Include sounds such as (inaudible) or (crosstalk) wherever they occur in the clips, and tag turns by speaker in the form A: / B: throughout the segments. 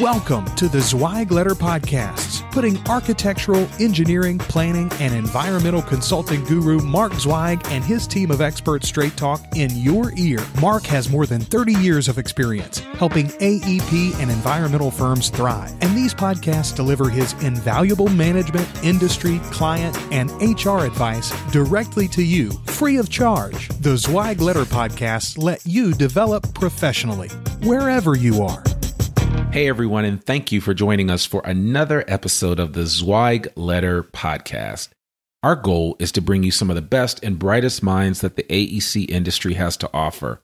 A: Welcome to the Zweig Letter Podcasts, putting architectural, engineering, planning, and environmental consulting guru Mark Zweig and his team of experts straight talk in your ear. Mark has more than 30 years of experience helping AEP and environmental firms thrive, and these podcasts deliver his invaluable management, industry, client, and HR advice directly to you, free of charge. The Zweig Letter Podcasts let you develop professionally, wherever you are.
B: Hey everyone, and thank you for joining us for another episode of the Zweig Letter Podcast. Our goal is to bring you some of the best and brightest minds that the AEC industry has to offer.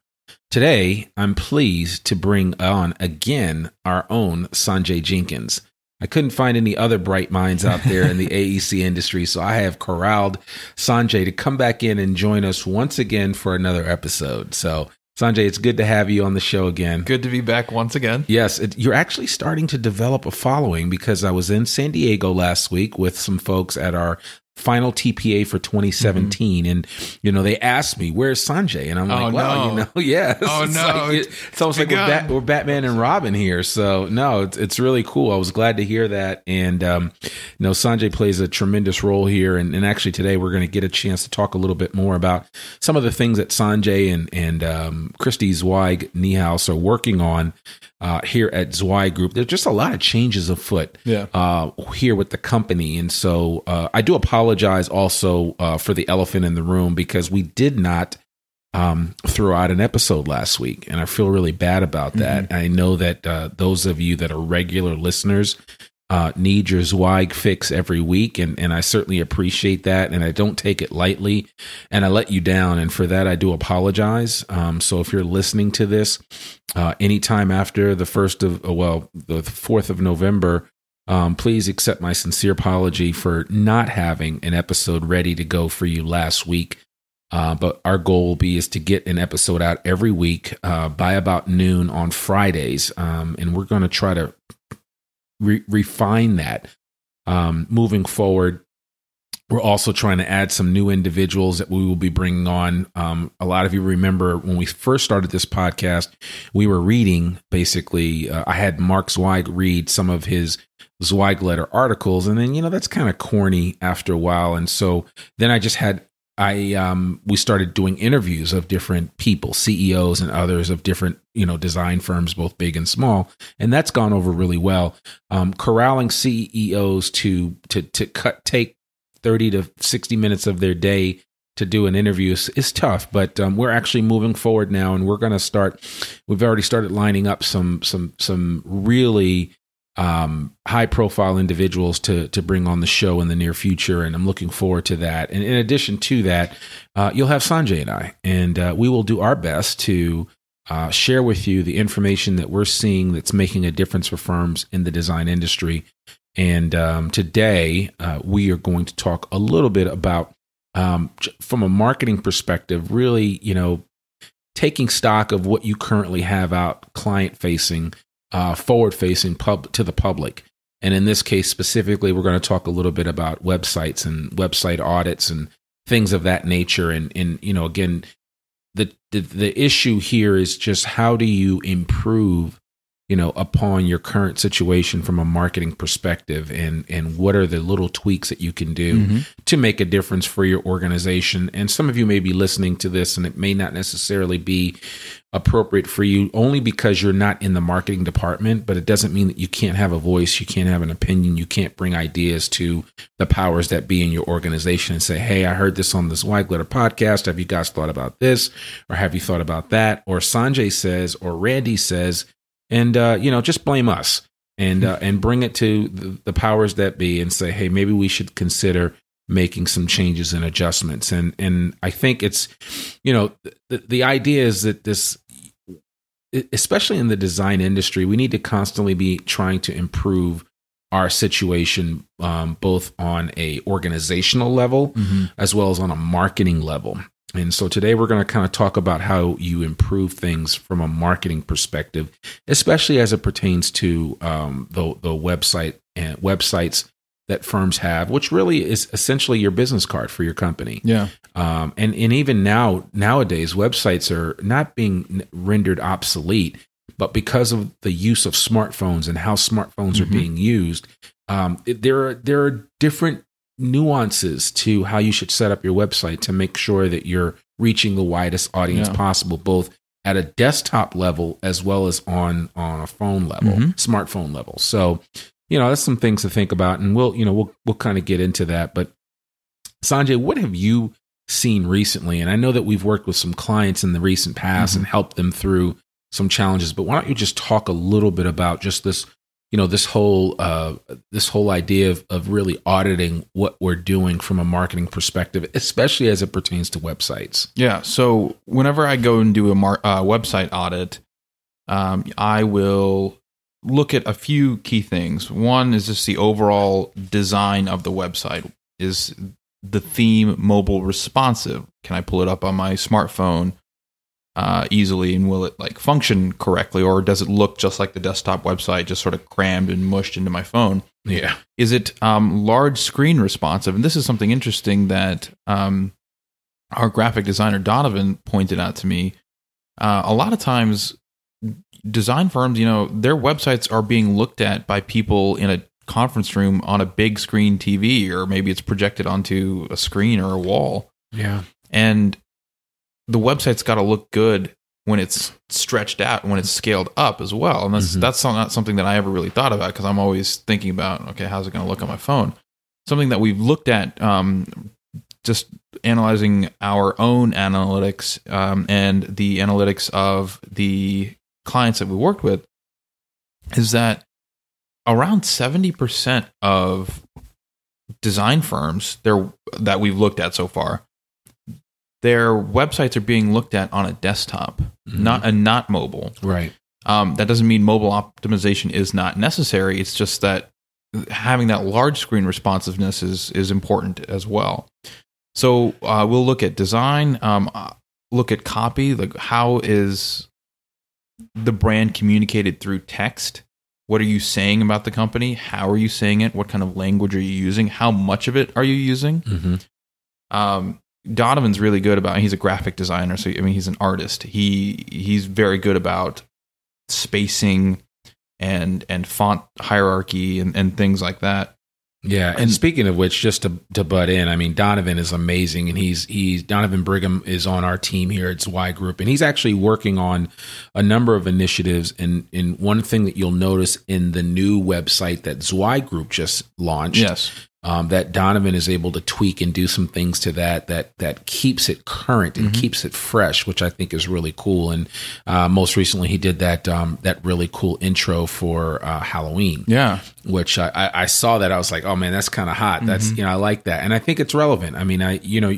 B: Today, I'm pleased to bring on again our own Sanjay Jenkins. I couldn't find any other bright minds out there in the (laughs) AEC industry, so I have corralled Sanjay to come back in and join us once again for another episode. So Sanjay, it's good to have you on the show again.
C: Good to be back once again.
B: Yes, it, you're actually starting to develop a following because I was in San Diego last week with some folks at our final TPA for 2017. Mm-hmm. And, you know, they asked me, where's Sanjay? And I'm like, oh, well, no. you know, (laughs) yeah.
C: Oh,
B: it's
C: no.
B: Like, it, it's almost like we're, Bat, we're, Batman and Robin here. So, no, it's, it's really cool. I was glad to hear that. And, um, you know, Sanjay plays a tremendous role here. And, and actually, today we're going to get a chance to talk a little bit more about some of the things that Sanjay and, and um, Christy Zweig Niehaus are working on uh, here at Zweig Group. There's just a lot of changes afoot
C: yeah.
B: uh, here with the company. And so uh, I do apologize also uh, for the elephant in the room because we did not um, throw out an episode last week. And I feel really bad about that. Mm-hmm. I know that uh, those of you that are regular listeners uh, need your Zweig fix every week, and and I certainly appreciate that, and I don't take it lightly, and I let you down, and for that I do apologize. Um, so if you're listening to this uh, anytime after the first of uh, well the fourth of November, um, please accept my sincere apology for not having an episode ready to go for you last week. Uh, but our goal will be is to get an episode out every week uh, by about noon on Fridays, um, and we're going to try to re- refine that um, moving forward. We're also trying to add some new individuals that we will be bringing on. Um, a lot of you remember when we first started this podcast, we were reading basically. Uh, I had Mark Zweig read some of his Zweig letter articles, and then you know that's kind of corny after a while, and so then I just had I um, we started doing interviews of different people, CEOs and others of different you know design firms, both big and small, and that's gone over really well. Um, corralling CEOs to to to cut take thirty to sixty minutes of their day to do an interview is, is tough, but um, we're actually moving forward now, and we're going to start. We've already started lining up some some some really um, high profile individuals to to bring on the show in the near future, and I'm looking forward to that. And in addition to that, uh, you'll have Sanjay and I, and uh, we will do our best to uh, share with you the information that we're seeing that's making a difference for firms in the design industry. And um, today, uh, we are going to talk a little bit about, um, from a marketing perspective, really, you know, taking stock of what you currently have out client facing uh, forward facing pub to the public. And in this case specifically, we're going to talk a little bit about websites and website audits and things of that nature. And, and you know, again, the, the, the issue here is just how do you improve you know, upon your current situation from a marketing perspective and and what are the little tweaks that you can do
C: Mm-hmm.
B: to make a difference for your organization. And some of you may be listening to this and it may not necessarily be appropriate for you only because you're not in the marketing department, but it doesn't mean that you can't have a voice, you can't have an opinion, you can't bring ideas to the powers that be in your organization and say, Hey, I heard this on this Zweig Letter podcast. Have you guys thought about this? Or have you thought about that? Or Sanjay says, or Randy says, and uh, you know, just blame us and uh, and bring it to the, the powers that be and say, hey, maybe we should consider making some changes and adjustments. And and I think it's, you know, the the idea is that this, especially in the design industry, we need to constantly be trying to improve our situation um, both on a organizational level as well as on a marketing level and so today we're going to kind of talk about how you improve things from a marketing perspective especially as it pertains to um, the, the website and websites that firms have which really is essentially your business card for your company.
C: Yeah.
B: um, and and even now nowadays websites are not being rendered obsolete, but because of the use of smartphones and how smartphones are being used, um, there are there are different nuances to how you should set up your website to make sure that you're reaching the widest audience
C: Yeah.
B: possible, both at a desktop level as well as on on a phone level,
C: Mhm.
B: smartphone level. So, you know, that's some things to think about, and we'll you know we'll we'll kind of get into that, but. Sanjay, what have you seen recently? And I know that we've worked with some clients in the recent past and helped them through some challenges, but why don't you just talk a little bit about just this, you know, this whole uh, this whole idea of, of really auditing what we're doing from a marketing perspective, especially as it pertains to websites.
C: Yeah. So whenever I go and do a mar- uh, website audit, um, I will look at a few key things. One is just the overall design of the website. Is the theme mobile responsive? Can I pull it up on my smartphone uh, easily, and will it like function correctly, or does it look just like the desktop website, just sort of crammed and mushed into my phone?
B: Yeah.
C: is it um, large screen responsive? And this is something interesting that um, our graphic designer Donovan pointed out to me. Uh, a lot of times, design firms, you know, their websites are being looked at by people in a conference room on a big screen TV, or maybe it's projected onto a screen or a wall.
B: Yeah.
C: And the website's got to look good when it's stretched out, when it's scaled up as well. And that's
B: Mhm.
C: that's not something that I ever really thought about because I'm always thinking about, okay, how's it going to look on my phone? Something that we've looked at, um, just analyzing our own analytics um, and the analytics of the clients that we worked with, is that around seventy percent of design firms there that we've looked at so far their websites are being looked at on a desktop,
B: Mhm.
C: not a not mobile.
B: Right.
C: Um, that doesn't mean mobile optimization is not necessary. It's just that having that large screen responsiveness is is important as well. So uh, we'll look at design, um, uh, look at copy, like how is the brand communicated through text? What are you saying about the company? How are you saying it? What kind of language are you using? How much of it are you using?
B: Mm-hmm.
C: um, Donovan's really good about. He's a graphic designer, so I mean, he's an artist. He he's very good about spacing and and font hierarchy and, and things like that.
B: Yeah, and,
C: And-
B: speaking of which, just to to butt in, I mean Donovan is amazing, and he's he's Donovan Brigham is on our team here at Zweig Group, and he's actually working on a number of initiatives. And and one thing that you'll notice in the new website that Zweig Group just launched,
C: Yes,
B: um, that Donovan is able to tweak and do some things to that that that keeps it current and keeps it fresh, which I think is really cool. And uh, most recently, he did that um, that really cool intro for uh, Halloween
C: yeah,
B: which I, I, I saw that I was like, oh man, that's kind of hot. That's you know I like that, and I think it's relevant. I mean, I you know,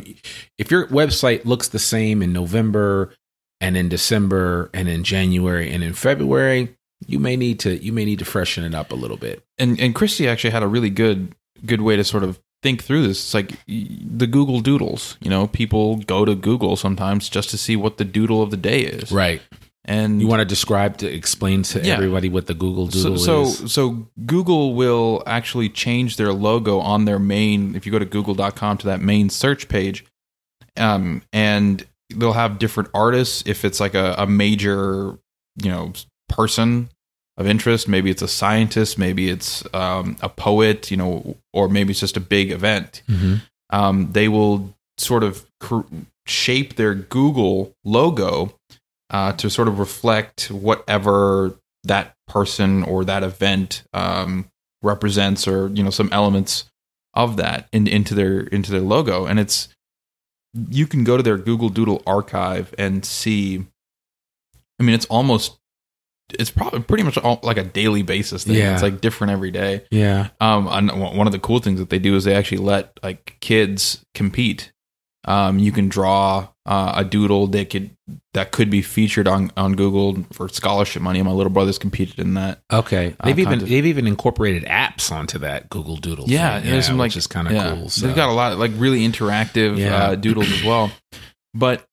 B: if your website looks the same in November and in December and in January and in February, you may need to you may need to freshen it up a little bit.
C: and and Christy actually had a really good good way to sort of think through this. It's like the Google Doodles. You know, people go to Google sometimes just to see what the doodle of the day is.
B: Right.
C: And
B: You want to describe to explain to
C: Yeah.
B: everybody what the Google
C: so,
B: Doodle
C: so
B: is.
C: so Google will actually change their logo on their main if you go to google.com to that main search page um and they'll have different artists if it's like a, a major you know person of interest. Maybe it's a scientist, maybe it's um, a poet, you know, or maybe it's just a big event. Um, they will sort of cr- shape their Google logo uh, to sort of reflect whatever that person or that event um, represents, or you know, some elements of that in, into their into their logo, and it's you can go to their Google Doodle archive and see. I mean, it's almost it's probably pretty much all, like a daily basis thing.
B: Yeah.
C: It's like different every day.
B: Yeah.
C: Um, and one of the cool things that they do is they actually let like kids compete. Um, you can draw uh, a doodle that could that could be featured on on Google for scholarship money. My little brother's competed in that.
B: Okay.
C: Uh,
B: They've even
C: of-
B: they've even incorporated apps onto that Google Doodle.
C: Yeah,
B: thing.
C: there's some like
B: which is kind of
C: yeah,
B: cool. So.
C: They've got a lot of like really interactive
B: Yeah.
C: uh, doodles as well. But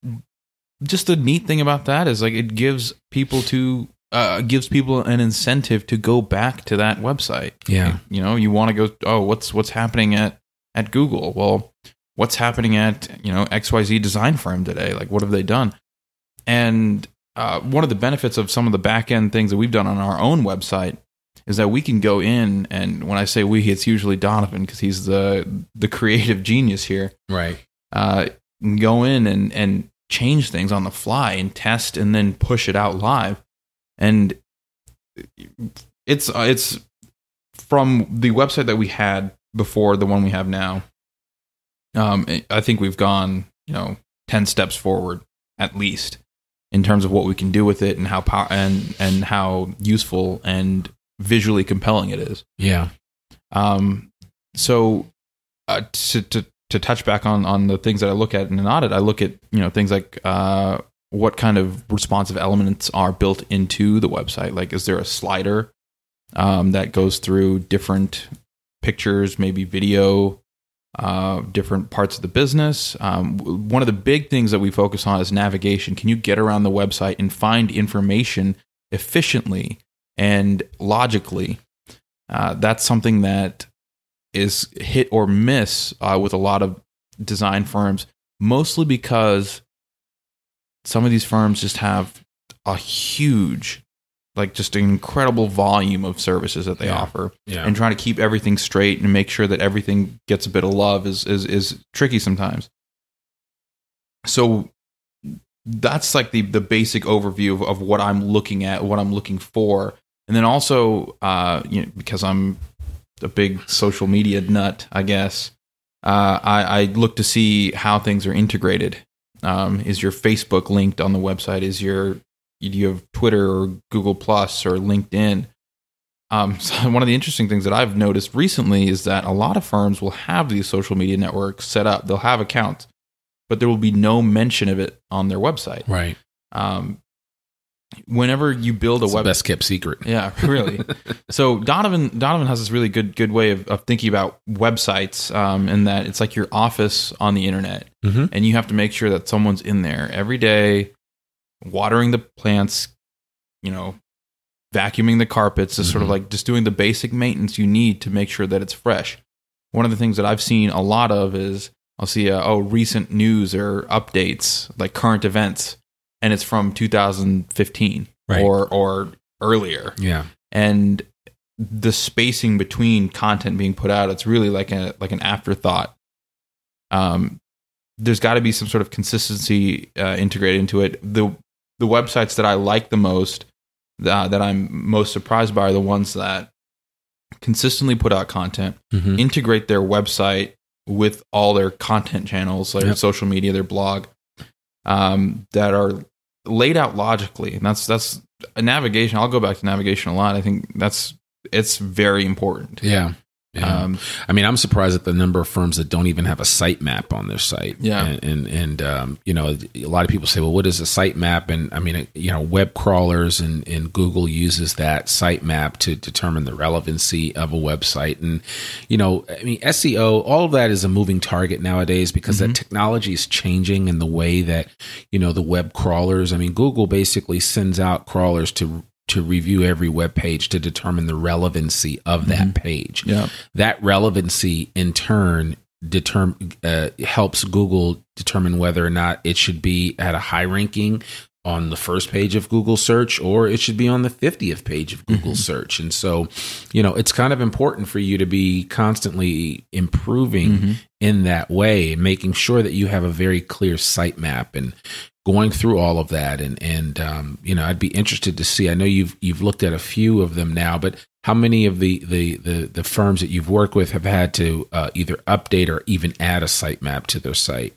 C: just the neat thing about that is like it gives people to uh, gives people an incentive to go back to that website.
B: yeah.
C: You know, you want to go. Oh, what's what's happening at at Google? Well, what's happening at you know XYZ design firm today? Like, what have they done? And uh, one of the benefits of some of the back end things that we've done on our own website is that we can go in and when I say we, it's usually Donovan because he's the the creative genius here.
B: Right.
C: Uh, go in and and change things on the fly and test and then push it out live. And it's it's from the website that we had before the one we have now. Um, I think we've gone you know ten steps forward at least in terms of what we can do with it and how pow- and and how useful and visually compelling it is.
B: Yeah.
C: Um, so uh, to, to to touch back on on the things that I look at in an audit, I look at you know things like uh, what kind of responsive elements are built into the website. Like, is there a slider um, that goes through different pictures, maybe video, uh, different parts of the business? Um, one of the big things that we focus on is navigation. Can you get around the website and find information efficiently and logically? Uh, that's something that is hit or miss uh, with a lot of design firms, mostly because some of these firms just have a huge, like just an incredible volume of services that they
B: Yeah.
C: offer,
B: Yeah.
C: and trying to keep everything straight and make sure that everything gets a bit of love is is is tricky sometimes. So that's like the the basic overview of, of what I'm looking at, what I'm looking for, and then also uh, you know, because I'm a big social media nut, I guess. Uh, I, I look to see how things are integrated. Um, is your Facebook linked on the website? Is your do you have Twitter or Google Plus or LinkedIn? Um, (laughs) so one of the interesting things that I've noticed recently is that a lot of firms will have these social media networks set up. They'll have accounts, but there will be no mention of it on their website.
B: Right.
C: Um, whenever you build a
B: It's the
C: web,
B: best kept secret.
C: yeah, (laughs) really. (laughs) so Donovan Donovan has this really good good way of, of thinking about websites, um, in that it's like your office on the internet,
B: Mhm.
C: and you have to make sure that someone's in there every day, watering the plants, you know, vacuuming the carpets, is sort of
B: Mhm.
C: like just doing the basic maintenance you need to make sure that it's fresh. One of the things that I've seen a lot of is I'll see uh, oh recent news or updates like current events, and it's from 2015
B: Right.
C: or or earlier
B: Yeah.
C: and the spacing between content being put out it's really like a like an afterthought um there's got to be some sort of consistency uh, integrated into it the the websites that i like the most uh, that i'm most surprised by are the ones that consistently put out content
B: Mhm.
C: integrate their website with all their content channels, like
B: Yep.
C: social media, their blog, um, that are laid out logically. And that's that's a navigation. I'll go back to navigation a lot. I think that's it's very important.
B: Yeah. Yeah.
C: Um,
B: I mean, I'm surprised at the number of firms that don't even have a sitemap on their site.
C: Yeah.
B: and and, and um, you know, a lot of people say, "Well, what is a sitemap?" And I mean, you know, web crawlers and, and Google uses that sitemap to determine the relevancy of a website. And you know, I mean, SEO, all of that is a moving target nowadays because that technology is changing in the way that you know the web crawlers. I mean, Google basically sends out crawlers to to review every web page to determine the relevancy of that page
C: yeah.
B: that relevancy in turn determine uh, helps Google determine whether or not it should be at a high ranking on the first page of Google search or it should be on the 50th page of Google
C: Mm-hmm.
B: search. And so, you know, it's kind of important for you to be constantly improving
C: Mm-hmm.
B: in that way making sure that you have a very clear sitemap and going through all of that and and um, you know I'd be interested to see I know you've you've looked at a few of them now but how many of the the the, the firms that you've worked with have had to uh, either update or even add a sitemap to their site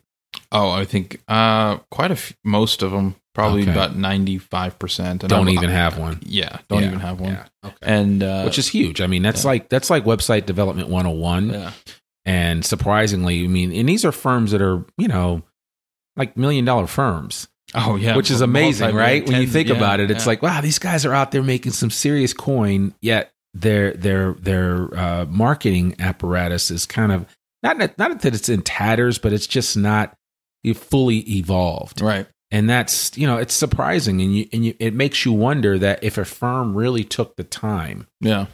C: Oh, I think uh, quite a few, most of them, probably
B: Okay.
C: about ninety five percent.
B: don't even have one
C: Yeah, don't
B: Yeah,
C: even have one.
B: yeah, okay.
C: And uh,
B: which is huge I mean that's
C: yeah.
B: like that's like website development 101
C: yeah,
B: and surprisingly I mean and these are firms that are you know like million dollar firms
C: oh yeah,
B: which is amazing, right? When you think
C: yeah,
B: about it, it's
C: yeah.
B: like, wow, these guys are out there making some serious coin, yet their their their uh, marketing apparatus is kind of not not that it's in tatters, but it's just not fully evolved,
C: right.
B: And that's you know it's surprising, and you and you, it makes you wonder that if a firm really took the time
C: Yeah,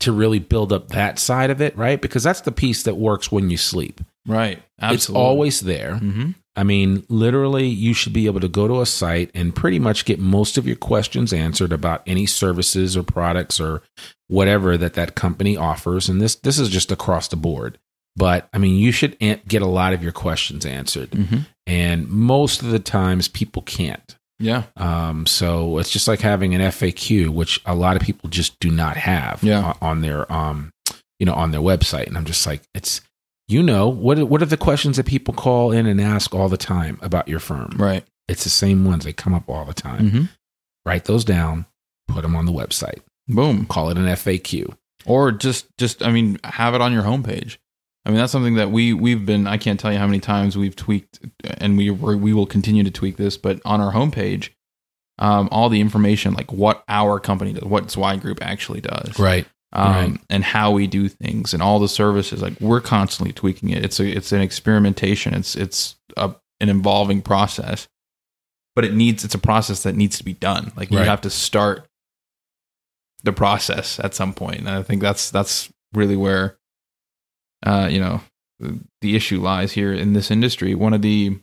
B: to really build up that side of it, right? Because that's the piece that works when you sleep.
C: right. Absolutely.
B: It's always there.
C: hmm
B: I mean, literally, you should be able to go to a site and pretty much get most of your questions answered about any services or products or whatever that that company offers. And this this is just across the board. But I mean, you should get a lot of your questions answered,
C: hmm
B: and most of the times people can't.
C: Yeah,
B: Um, so it's just like having an FAQ, which a lot of people just do not have
C: Yeah.
B: on, their um, you know, on their website. And I'm just like, it's you know, what are- what are the questions that people call in and ask all the time about your firm?
C: right.
B: It's the same ones. They come up all the time.
C: hmm
B: Write those down, put them on the website,
C: Boom.
B: call it an FAQ.
C: or just just i mean have it on your homepage i mean that's something that we we've been i can't tell you how many times we've tweaked and we we will continue to tweak this but on our homepage um, all the information like what our company does what Zweig group actually does.
B: Right.
C: um,
B: right.
C: and how we do things and all the services like we're constantly tweaking it. It's a it's an experimentation. It's it's a, an evolving process but it needs it's a process that needs to be done. Like you have to start the process at some point. And i think that's that's really where uh you know the, issue lies here in this industry. One of the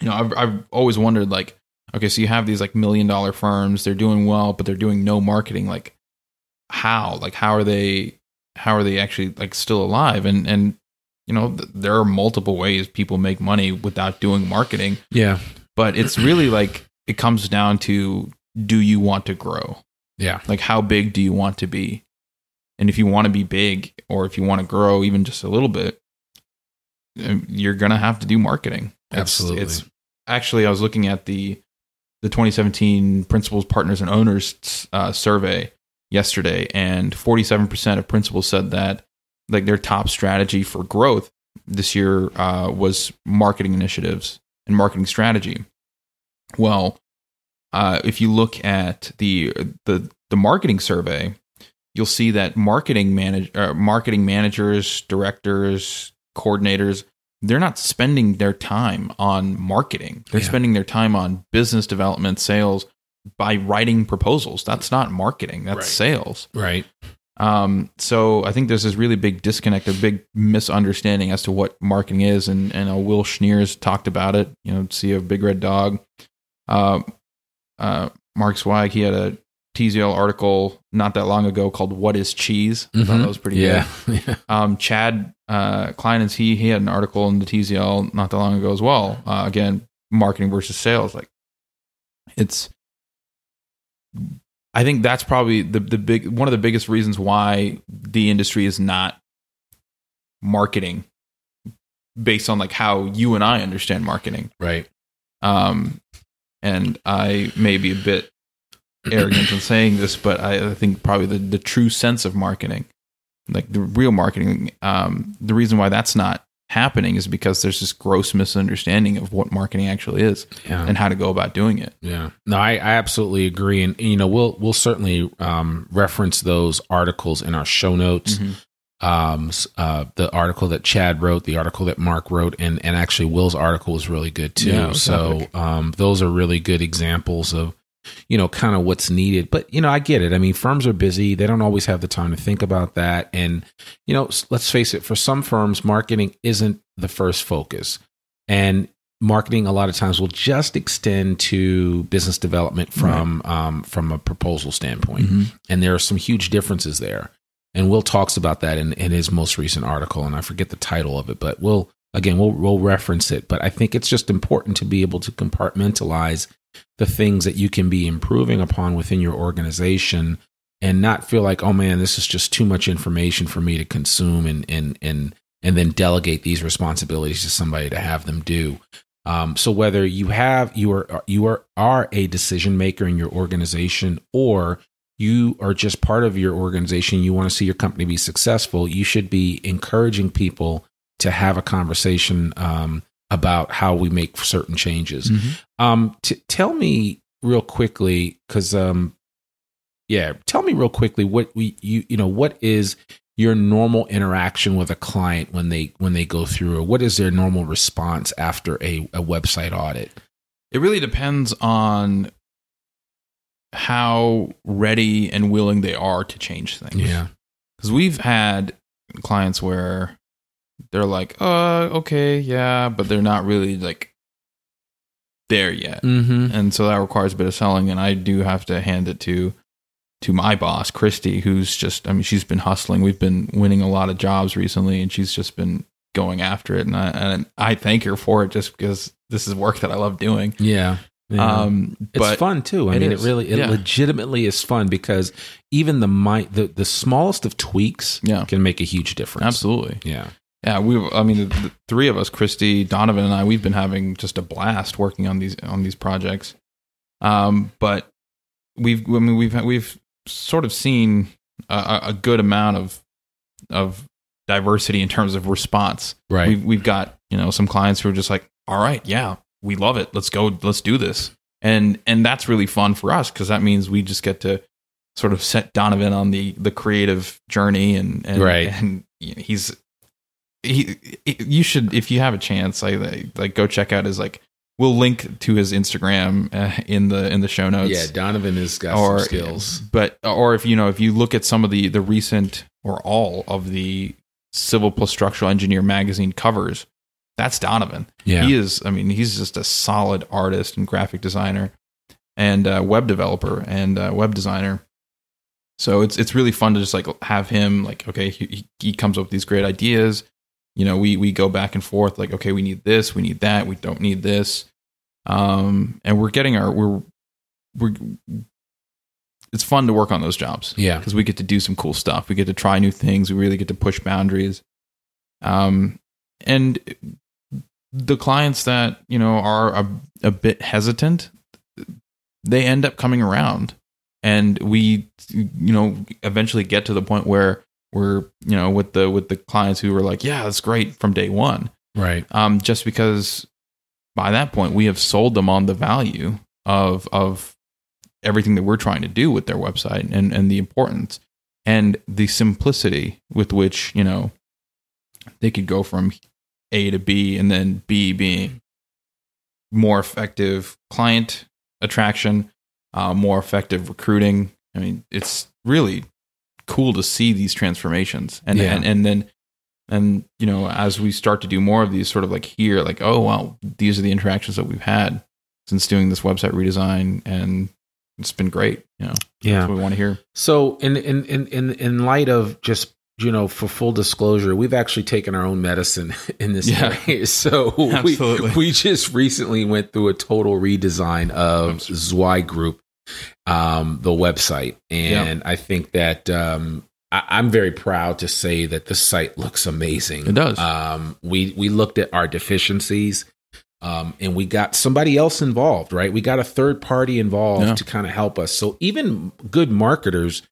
C: you know I've, I've always wondered like okay so you have these like million dollar firms they're doing well but they're doing no marketing like how? Like how are they how are they actually like still alive? And and you know th- there are multiple ways people make money without doing marketing.
B: Yeah.
C: but it's really like it comes down to do you want to grow?
B: Yeah.
C: like how big do you want to be and if you want to be big or if you want to grow even just a little bit um, you're gonna have to do marketing It's-
B: Absolutely.
C: it's actually i was looking at the the 2017 principals partners and owners uh, survey yesterday and 47% of principals said that like their top strategy for growth this year uh, was marketing initiatives and marketing strategy well uh, if you look at the the the marketing survey you'll see that marketing manage uh, marketing managers directors coordinators they're not spending their time on marketing they're
B: Yeah.
C: spending their time on business development sales by writing proposals that's not marketing that's
B: Right.
C: sales
B: Right.
C: um, so I think there's this really big disconnect, a big misunderstanding as to what marketing is, and and uh, Will Schneers talked about it. You know, see a big red dog. Uh, uh, Mark Zweig, he had a TZL article not that long ago called "What Is Cheese." I thought
B: Mhm.
C: that was pretty
B: Yeah.
C: good. (laughs) Um, Chad uh, Clinehens, he he had an article in the TZL not that long ago as well. Uh, again, marketing versus sales. Like it's, I think that's probably the the big one of the biggest reasons why the industry is not marketing based on like how you and I understand marketing.
B: right.
C: Um, and I may be a bit arrogant in saying this, but I, I think probably the, the true sense of marketing, like the real marketing, um, the reason why that's not happening is because there's this gross misunderstanding of what marketing actually is
B: Yeah.
C: and how to go about doing it.
B: Yeah, no, I, I absolutely agree, and you know, we'll we'll certainly um, reference those articles in our show notes. Um, uh, the article that Chad wrote, the article that Mark wrote, and and actually Will's article was really good too.
C: Yeah,
B: so um, those are really good examples of you know kind of what's needed. But you know, I get it. I mean, firms are busy; they don't always have the time to think about that. And you know, let's face it, for some firms, marketing isn't the first focus. And marketing a lot of times will just extend to business development from um, from a proposal standpoint,
C: Mm-hmm.
B: and there are some huge differences there. And Will talks about that in, in his most recent article, and I forget the title of it, but we'll again we'll we'll reference it. But I think it's just important to be able to compartmentalize the things that you can be improving upon within your organization and not feel like oh man this is just too much information for me to consume and and and and then delegate these responsibilities to somebody to have them do um, so whether you have you are you are are a decision maker in your organization or you are just part of your organization you want to see your company be successful you should be encouraging people to have a conversation um, about how we make certain changes um, t- tell me real quickly, because um, yeah, tell me real quickly what we you you know what is your normal interaction with a client when they when they go through, or what is their normal response after a, a website audit?
C: It really depends on how ready and willing they are to change things. Yeah. Because we've had clients where they're like, uh, okay, yeah, but they're not really like there yet.
B: Mm-hmm.
C: And so that requires a bit of selling. And I do have to hand it to to my boss, Christy, who's just I mean, she's been hustling. We've been winning a lot of jobs recently and she's just been going after it. And I and I thank her for it just because this is work that I love doing.
B: Yeah. Yeah.
C: Um
B: it's fun too. I
C: it
B: mean,
C: is.
B: it really, it
C: Yeah.
B: legitimately is fun because even the my the the smallest of tweaks
C: Yeah.
B: can make a huge difference.
C: absolutely.
B: Yeah.
C: Yeah, we. I mean, the, the three of us, Christy, Donovan, and I, we've been having just a blast working on these on these projects. Um, but we've. I mean, we've we've sort of seen a- a, a good amount of of diversity in terms of response.
B: Right.
C: We've we've got you know some clients who are just like, all right, yeah, we love it. Let's go. Let's do this. And and that's really fun for us because that means we just get to sort of set Donovan on the the creative journey and and
B: Right.
C: and he's he, you should if you have a chance like like go check out his like we'll link to his Instagram uh, in the in the show notes
B: yeah. Donovan has got
C: or
B: some skills.
C: but or if you know if you look at some of the the recent or all of the civil plus structural engineer magazine covers that's Donovan
B: Yeah.
C: he is i mean he's just a solid artist and graphic designer and uh, web developer and uh, web designer so it's it's really fun to just like have him like okay he- he comes up with these great ideas you know we we go back and forth like okay we need this we need that we don't need this um and we're getting our we're we're it's fun to work on those jobs
B: yeah.
C: because we get to do some cool stuff. We get to try new things. We really get to push boundaries. Um, and the clients that you know are a, a bit hesitant, they end up coming around, and we you know eventually get to the point where we're you know with the with the clients who were like, yeah, that's great from day one.
B: Right.
C: Um, just because by that point we have sold them on the value of of everything that we're trying to do with their website and and the importance and the simplicity with which you know they could go from A to B and then B being more effective client attraction, uh, more effective recruiting. I mean, it's really cool to see these transformations and
B: Yeah.
C: and, and then and you know as we start to do more of these sort of like here like oh wow these are the interactions that we've had since doing this website redesign and it's been great you know
B: Yeah.
C: what we want to hear
B: So in in in in in light of just you know for full disclosure, we've actually taken our own medicine (laughs) in this
C: Yeah.
B: area. (laughs) So we we just recently went through a total redesign of Zweig Group, um, the website, and I think that um, I, I'm very proud to say that the site looks amazing.
C: It does.
B: Um, we we looked at our deficiencies. Um, and we got somebody else involved, right? We got a third party involved
C: Yeah.
B: to kind of help us. So even good marketers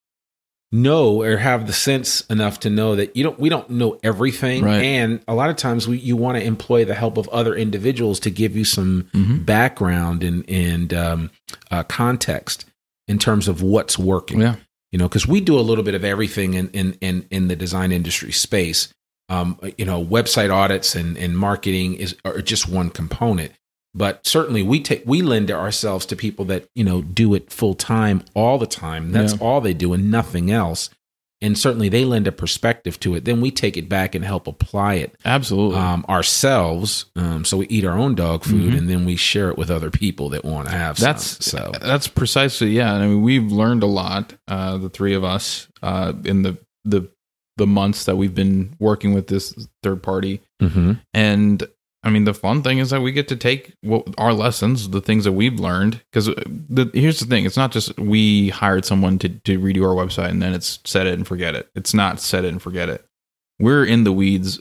B: know or have the sense enough to know that you don't we don't know everything.
C: Right.
B: and a lot of times we, you want to employ the help of other individuals to give you some
C: Mhm.
B: background and and um, uh, context in terms of what's working.
C: Yeah.
B: You know because we do a little bit of everything in in in, in the design industry space. Um, you know website audits and and marketing is are just one component but certainly we take we lend ourselves to people that you know do it full time all the time that's
C: Yeah.
B: all they do and nothing else and certainly they lend a perspective to it. Then we take it back and help apply it
C: Absolutely.
B: um, ourselves. Um, so we eat our own dog food,
C: Mhm.
B: and then we share it with other people that want to have. some.
C: that's
B: so.
C: that's precisely yeah. I mean, we've learned a lot, uh, the three of us, uh, in the the the months that we've been working with this third party.
B: hmm
C: And I mean, the fun thing is that we get to take what our lessons, the things that we've learned. Because uh, here's the thing: it's not just we hired someone to to redo our website and then it's set it and forget it. It's not set it and forget it. We're in the weeds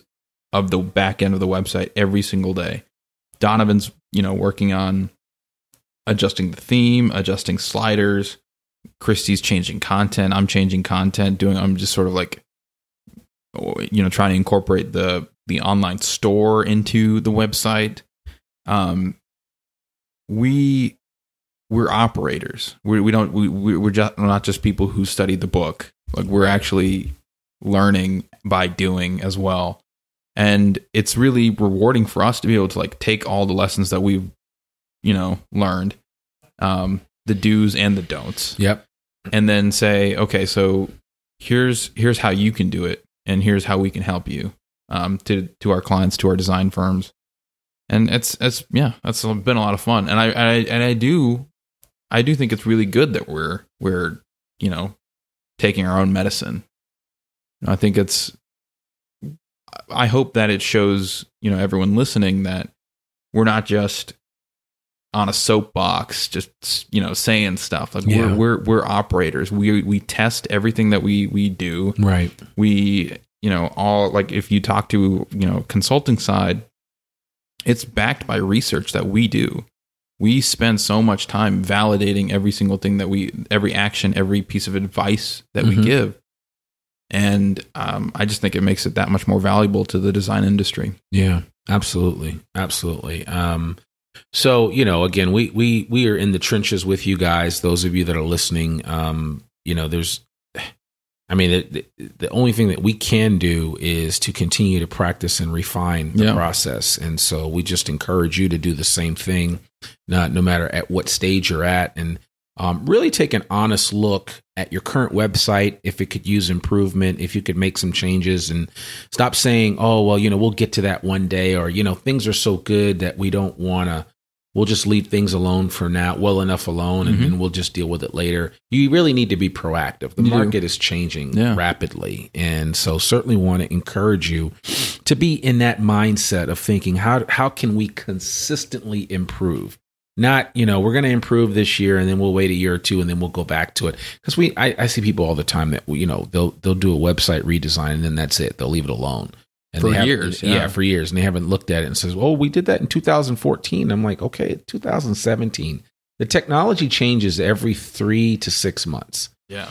C: of the back end of the website every single day. Donovan's, you know, working on adjusting the theme, adjusting sliders. Christy's changing content. I'm changing content. Doing. I'm just sort of like you know trying to incorporate the the online store into the website. Um we we're operators. We, we don't we, we- we're just we're not just people who study the book. Like we're actually learning by doing as well. And it's really rewarding for us to be able to like take all the lessons that we've you know learned um the do's and the don'ts.
B: Yep.
C: and then say, okay, so here's here's how you can do it, and here's how we can help you um, to to our clients, to our design firms, and it's it's yeah, that's been a lot of fun, and I, I and I do I do think it's really good that we're we're you know taking our own medicine. I think it's I hope that it shows you know everyone listening that we're not just on a soapbox just you know saying stuff like
B: Yeah.
C: we're we're we're operators we we test everything that we we do
B: Right.
C: we you know all like if you talk to you know consulting side it's backed by research that we do we spend so much time validating every single thing that we every action every piece of advice that we
B: Mhm.
C: give and um, i just think it makes it that much more valuable to the design industry
B: Yeah, absolutely, absolutely. Um, so you know, again, we we we are in the trenches with you guys. Those of you that are listening, um, you know, there's, I mean, the, the, the only thing that we can do is to continue to practice and refine the
C: Yeah.
B: process, and so we just encourage you to do the same thing, not no matter at what stage you're at, and um, really take an honest look at your current website if it could use improvement if you could make some changes and stop saying oh well you know we'll get to that one day or you know things are so good that we don't want to we'll just leave things alone for now well enough alone and
C: Mhm.
B: then we'll just deal with it later you really need to be proactive the
C: You do.
B: market is changing
C: Yeah.
B: rapidly and so certainly want to encourage you to be in that mindset of thinking how how can we consistently improve not you know we're going to improve this year and then we'll wait a year or two and then we'll go back to it because we I, I see people all the time that you know they'll they'll do a website redesign and then that's it they'll leave it alone and
C: For years,
B: yeah.
C: yeah.
B: for years and they haven't looked at it and says oh we did that in 2014 i'm like okay 2017 the technology changes every three to six months
C: yeah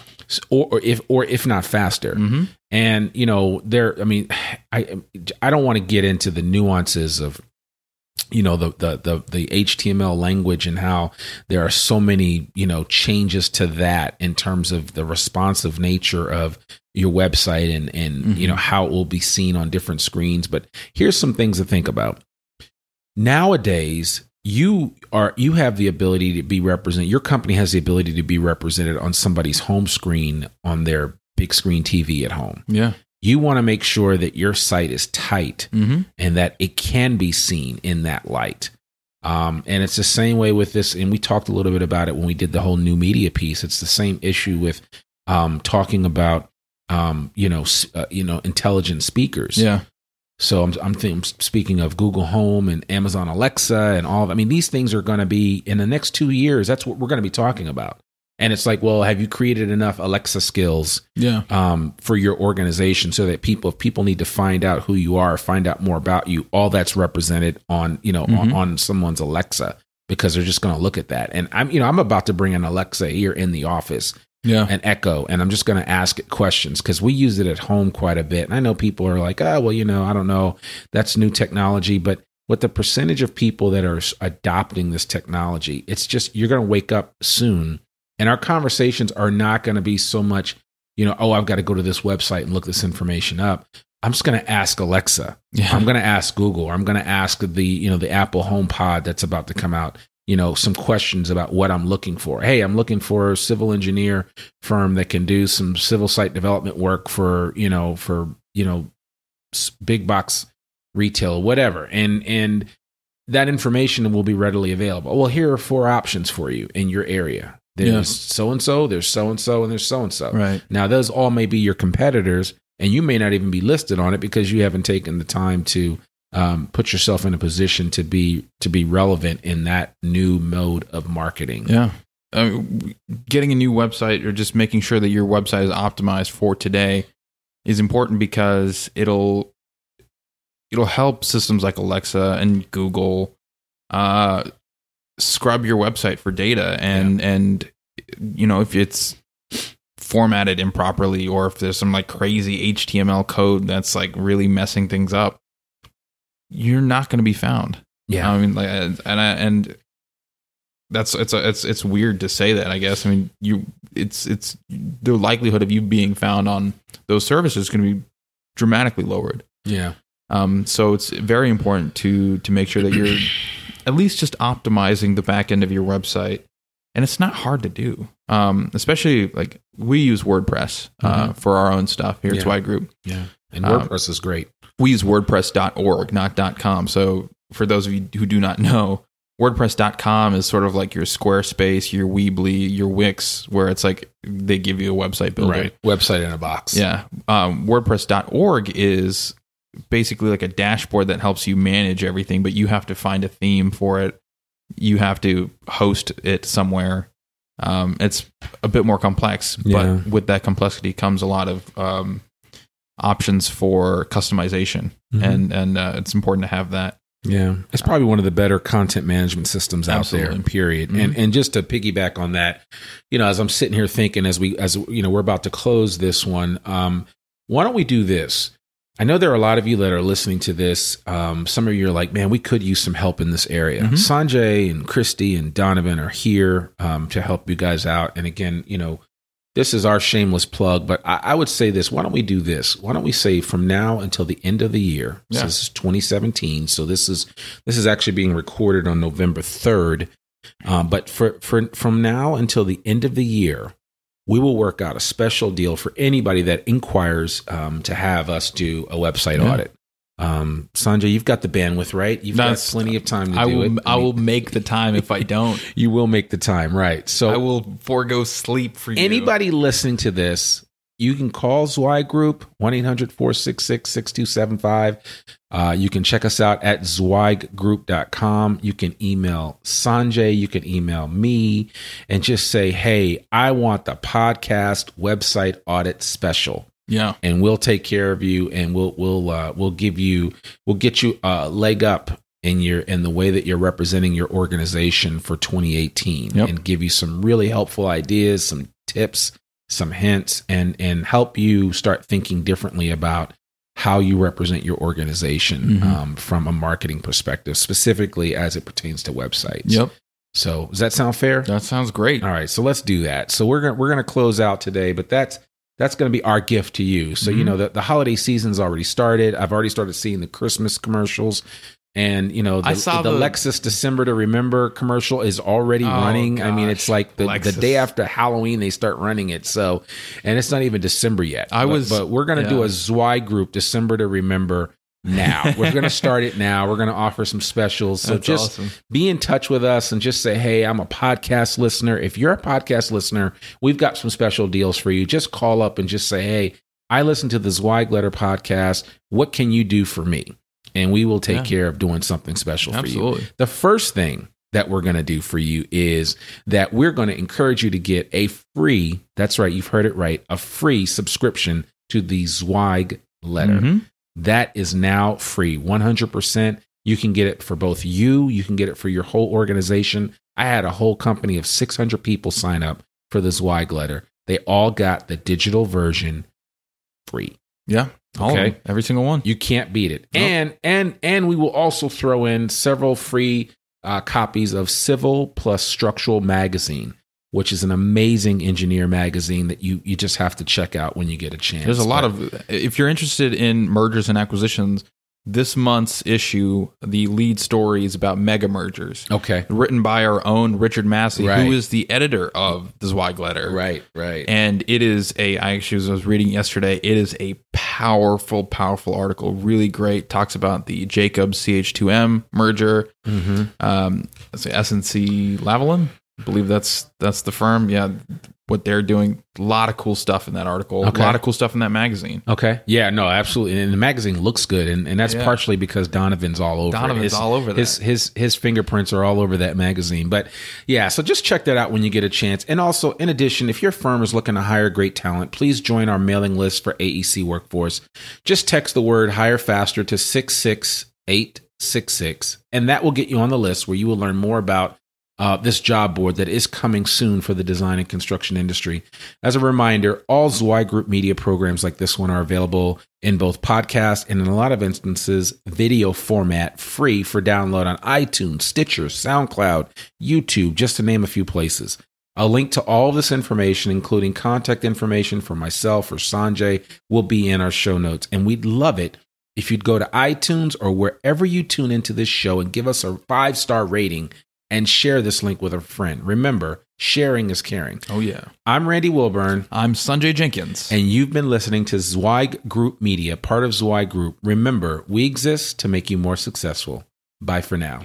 B: or, or if or if not faster
C: mm-hmm.
B: and you know there i mean (sighs) i i don't want to get into the nuances of you know the, the the the html language and how there are so many you know changes to that in terms of the responsive nature of your website and and you
C: Mhm.
B: know how it will be seen on different screens. But here's some things to think about. Nowadays you are you have the ability to be represented your company has the ability to be represented on somebody's home screen on their big screen tv at home.
C: Yeah
B: you want to make sure that your site is tight
C: mm-hmm.
B: and that it can be seen in that light um, and it's the same way with this and we talked a little bit about it when we did the whole new media piece it's the same issue with um, talking about um, you know uh, you know intelligent speakers
C: yeah
B: so I'm, I'm, think, I'm speaking of Google Home and Amazon Alexa and all. Of, I mean, these things are going to be in the next two years. That's what we're going to be talking about. And it's like, well, have you created enough Alexa skills
C: yeah.
B: um, for your organization so that people, if people need to find out who you are, find out more about you, all that's represented on, you know, on,
C: Mhm.
B: on someone's Alexa because they're just going to look at that. And I'm, you know, I'm about to bring an Alexa here in the office
C: yeah.
B: an echo and i'm just going to ask it questions because we use it at home quite a bit. And i know people are like oh well you know i don't know. That's new technology. But with the percentage of people that are adopting this technology it's just you're going to wake up soon and our conversations are not going to be so much you know oh i've got to go to this website and look this information up i'm just going to ask alexa
C: yeah
B: I'm going to ask Google, or I'm going to ask the you know the Apple Home Pod that's about to come out. you know, some questions about what I'm looking for. Hey, I'm looking for a civil engineer firm that can do some civil site development work for, you know, for, you know, big box retail, whatever. And, and that information will be readily available. Well, here are four options for you in your area. There's so and so, there's so and so, and there's so and so.
C: Right.
B: Now, those all may be your competitors, and you may not even be listed on it because you haven't taken the time to um, put yourself in a position to be to be relevant in that new mode of marketing.
C: Yeah. Uh, getting a new website or just making sure that your website is optimized for today is important because it'll it'll help systems like Alexa and Google uh, scrub your website for data and and you know if it's formatted improperly or if there's some like crazy HTML code that's like really messing things up, you're not going to be found.
B: Yeah.
C: I mean, like, and I, and that's it's a, it's it's weird to say that. I guess. I mean, you it's it's the likelihood of you being found on those services is going to be dramatically lowered.
B: yeah.
C: Um, so it's very important to to make sure that you're at least just optimizing the back end of your website, and it's not hard to do. Um, especially like we use WordPress uh, for our own stuff here at
B: Yeah.
C: Zweig Group.
B: Yeah. And
C: Um,
B: WordPress is great.
C: we use WordPress.org, not .com. So for those of you who do not know, WordPress.com is sort of like your Squarespace, your Weebly, your Wix, where it's like they give you a website builder. Right.
B: Website in a box.
C: Yeah. Um, WordPress.org is basically like a dashboard that helps you manage everything, but you have to find a theme for it. You have to host it somewhere. Um, it's a bit more complex,
B: Yeah.
C: but with that complexity comes a lot of um, options for customization,
B: Mhm.
C: and and uh, it's important to have that.
B: Yeah, it's probably one of the better content management systems out there.
C: Absolutely.
B: Period.
C: Mhm.
B: And and just to piggyback on that, you know, as I'm sitting here thinking, as we as you know, we're about to close this one. Um, why don't we do this? I know there are a lot of you that are listening to this. Um, some of you are like, man, we could use some help in this area.
C: Mhm.
B: Sanjay and Christy and Donovan are here um, to help you guys out. And again, you know, this is our shameless plug, but I, I would say this. Why don't we do this? Why don't we say from now until the end of the year? So this is 2017. So this is this is actually being recorded on November 3rd. Um, but for, for from now until the end of the year, we will work out a special deal for anybody that inquires um, to have us do a website
C: Yeah.
B: audit. Um, Sanjay, you've got the bandwidth, right? You've
C: That's-
B: got plenty of time to
C: I
B: do
C: will
B: it.
C: I
B: mean,
C: will make the time if I (laughs) don't.
B: You will make the time, right? So
C: I will forego sleep for you.
B: anybody listening to this, you can call Zweig Group 1 800 466 6275. Uh, You can check us out at zweiggroup.com. You can email Sanjay. You can email me and just say, hey, I want the podcast website audit special.
C: Yeah.
B: And we'll take care of you and we'll we'll uh, we'll give you we'll get you a leg up in your in the way that you're representing your organization for 2018
C: Yep.
B: and give you some really helpful ideas, some tips, some hints and and help you start thinking differently about how you represent your organization
C: Mhm.
B: um, from a marketing perspective, specifically as it pertains to websites.
C: Yep.
B: So does that sound fair?
C: That sounds great.
B: All right, so let's do that. So we're gonna we're gonna close out today, but that's that's gonna be our gift to you. So you
C: Mhm.
B: know the, the holiday season's already started. I've already started seeing the Christmas commercials. And you know the,
C: I saw
B: the,
C: the-
B: Lexus December to Remember commercial is already
C: Oh,
B: running. I mean, it's like the, the day after Halloween they start running it. So, and it's not even December yet.
C: I
B: But-
C: was-
B: but we're gonna do a Zweig group December to Remember now. we're gonna (laughs) start it now. We're gonna offer some specials. So
C: That's
B: just
C: awesome.
B: be in touch with us and just say, hey, I'm a podcast listener. If you're a podcast listener, we've got some special deals for you. Just call up and just say, hey, I listen to the Zweig Letter podcast. What can you do for me? And we will take
C: Yeah.
B: care of doing something special for you. The first thing that we're going to do for you is that we're going to encourage you to get a free, that's right, you've heard it right, a free subscription to the Zweig letter.
C: Mhm.
B: That is now free, 100%. You can get it for both you, you can get it for your whole organization. I had a whole company of 600 people sign up for the Zweig letter. They all got the digital version free.
C: Yeah.
B: Okay.
C: Every single one.
B: You can't beat it.
C: Nope.
B: And and and we will also throw in several free uh, copies of Civil Plus Structural Magazine, which is an amazing engineer magazine that you you just have to check out when you get a chance.
C: There's a lot
B: But-
C: of if you're interested in mergers and acquisitions, this month's issue, the lead story is about mega mergers.
B: Okay.
C: Written by our own Richard Massey,
B: Right.
C: who is the editor of the Zweig letter.
B: Right, right.
C: And it is a, I actually was- I was reading yesterday, it is a powerful, powerful article. Really great. Talks about the Jacobs CH2M merger.
B: mm-hmm.
C: Um, SNC Lavalin. I believe that's that's the firm. Yeah, what they're doing. A lot of cool stuff in that article.
B: Okay.
C: A lot of cool stuff in that magazine.
B: Okay. Yeah, no, absolutely. And the magazine looks good. And, and that's
C: Yeah.
B: partially because Donovan's all over.
C: Donovan's
B: His-
C: all over that.
B: His, his, his fingerprints are all over that magazine. But yeah, so just check that out when you get a chance. And also, in addition, if your firm is looking to hire great talent, please join our mailing list for AEC Workforce. Just text the word hire faster to 66866, and that will get you on the list where you will learn more about uh, this job board that is coming soon for the design and construction industry. As a reminder, all Zweig Group media programs like this one are available in both podcast and in a lot of instances, video format, free for download on iTunes, Stitcher, SoundCloud, YouTube, just to name a few places. A link to all this information, including contact information for myself or Sanjay, will be in our show notes. And we'd love it if you'd go to iTunes or wherever you tune into this show and give us a five star rating and share this link with a friend. Remember, sharing is caring.
C: Oh yeah.
B: I'm Randy Wilburn,
C: I'm Sanjay Jenkins.
B: and you've been listening to Zweig Group Media, part of Zweig Group. Remember, we exist to make you more successful. Bye for now.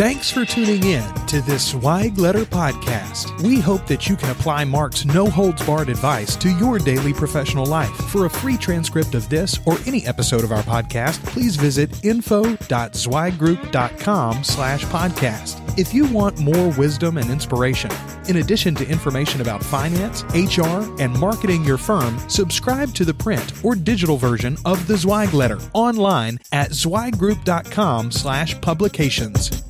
A: Thanks for tuning in to this Zweig Letter podcast. We hope that you can apply Mark's no holds barred advice to your daily professional life. For a free transcript of this or any episode of our podcast, please visit info.zweiggroup.com slash podcast. If you want more wisdom and inspiration, in addition to information about finance, HR, and marketing your firm, subscribe to the print or digital version of the Zweig Letter online at zweiggroup.com slash publications.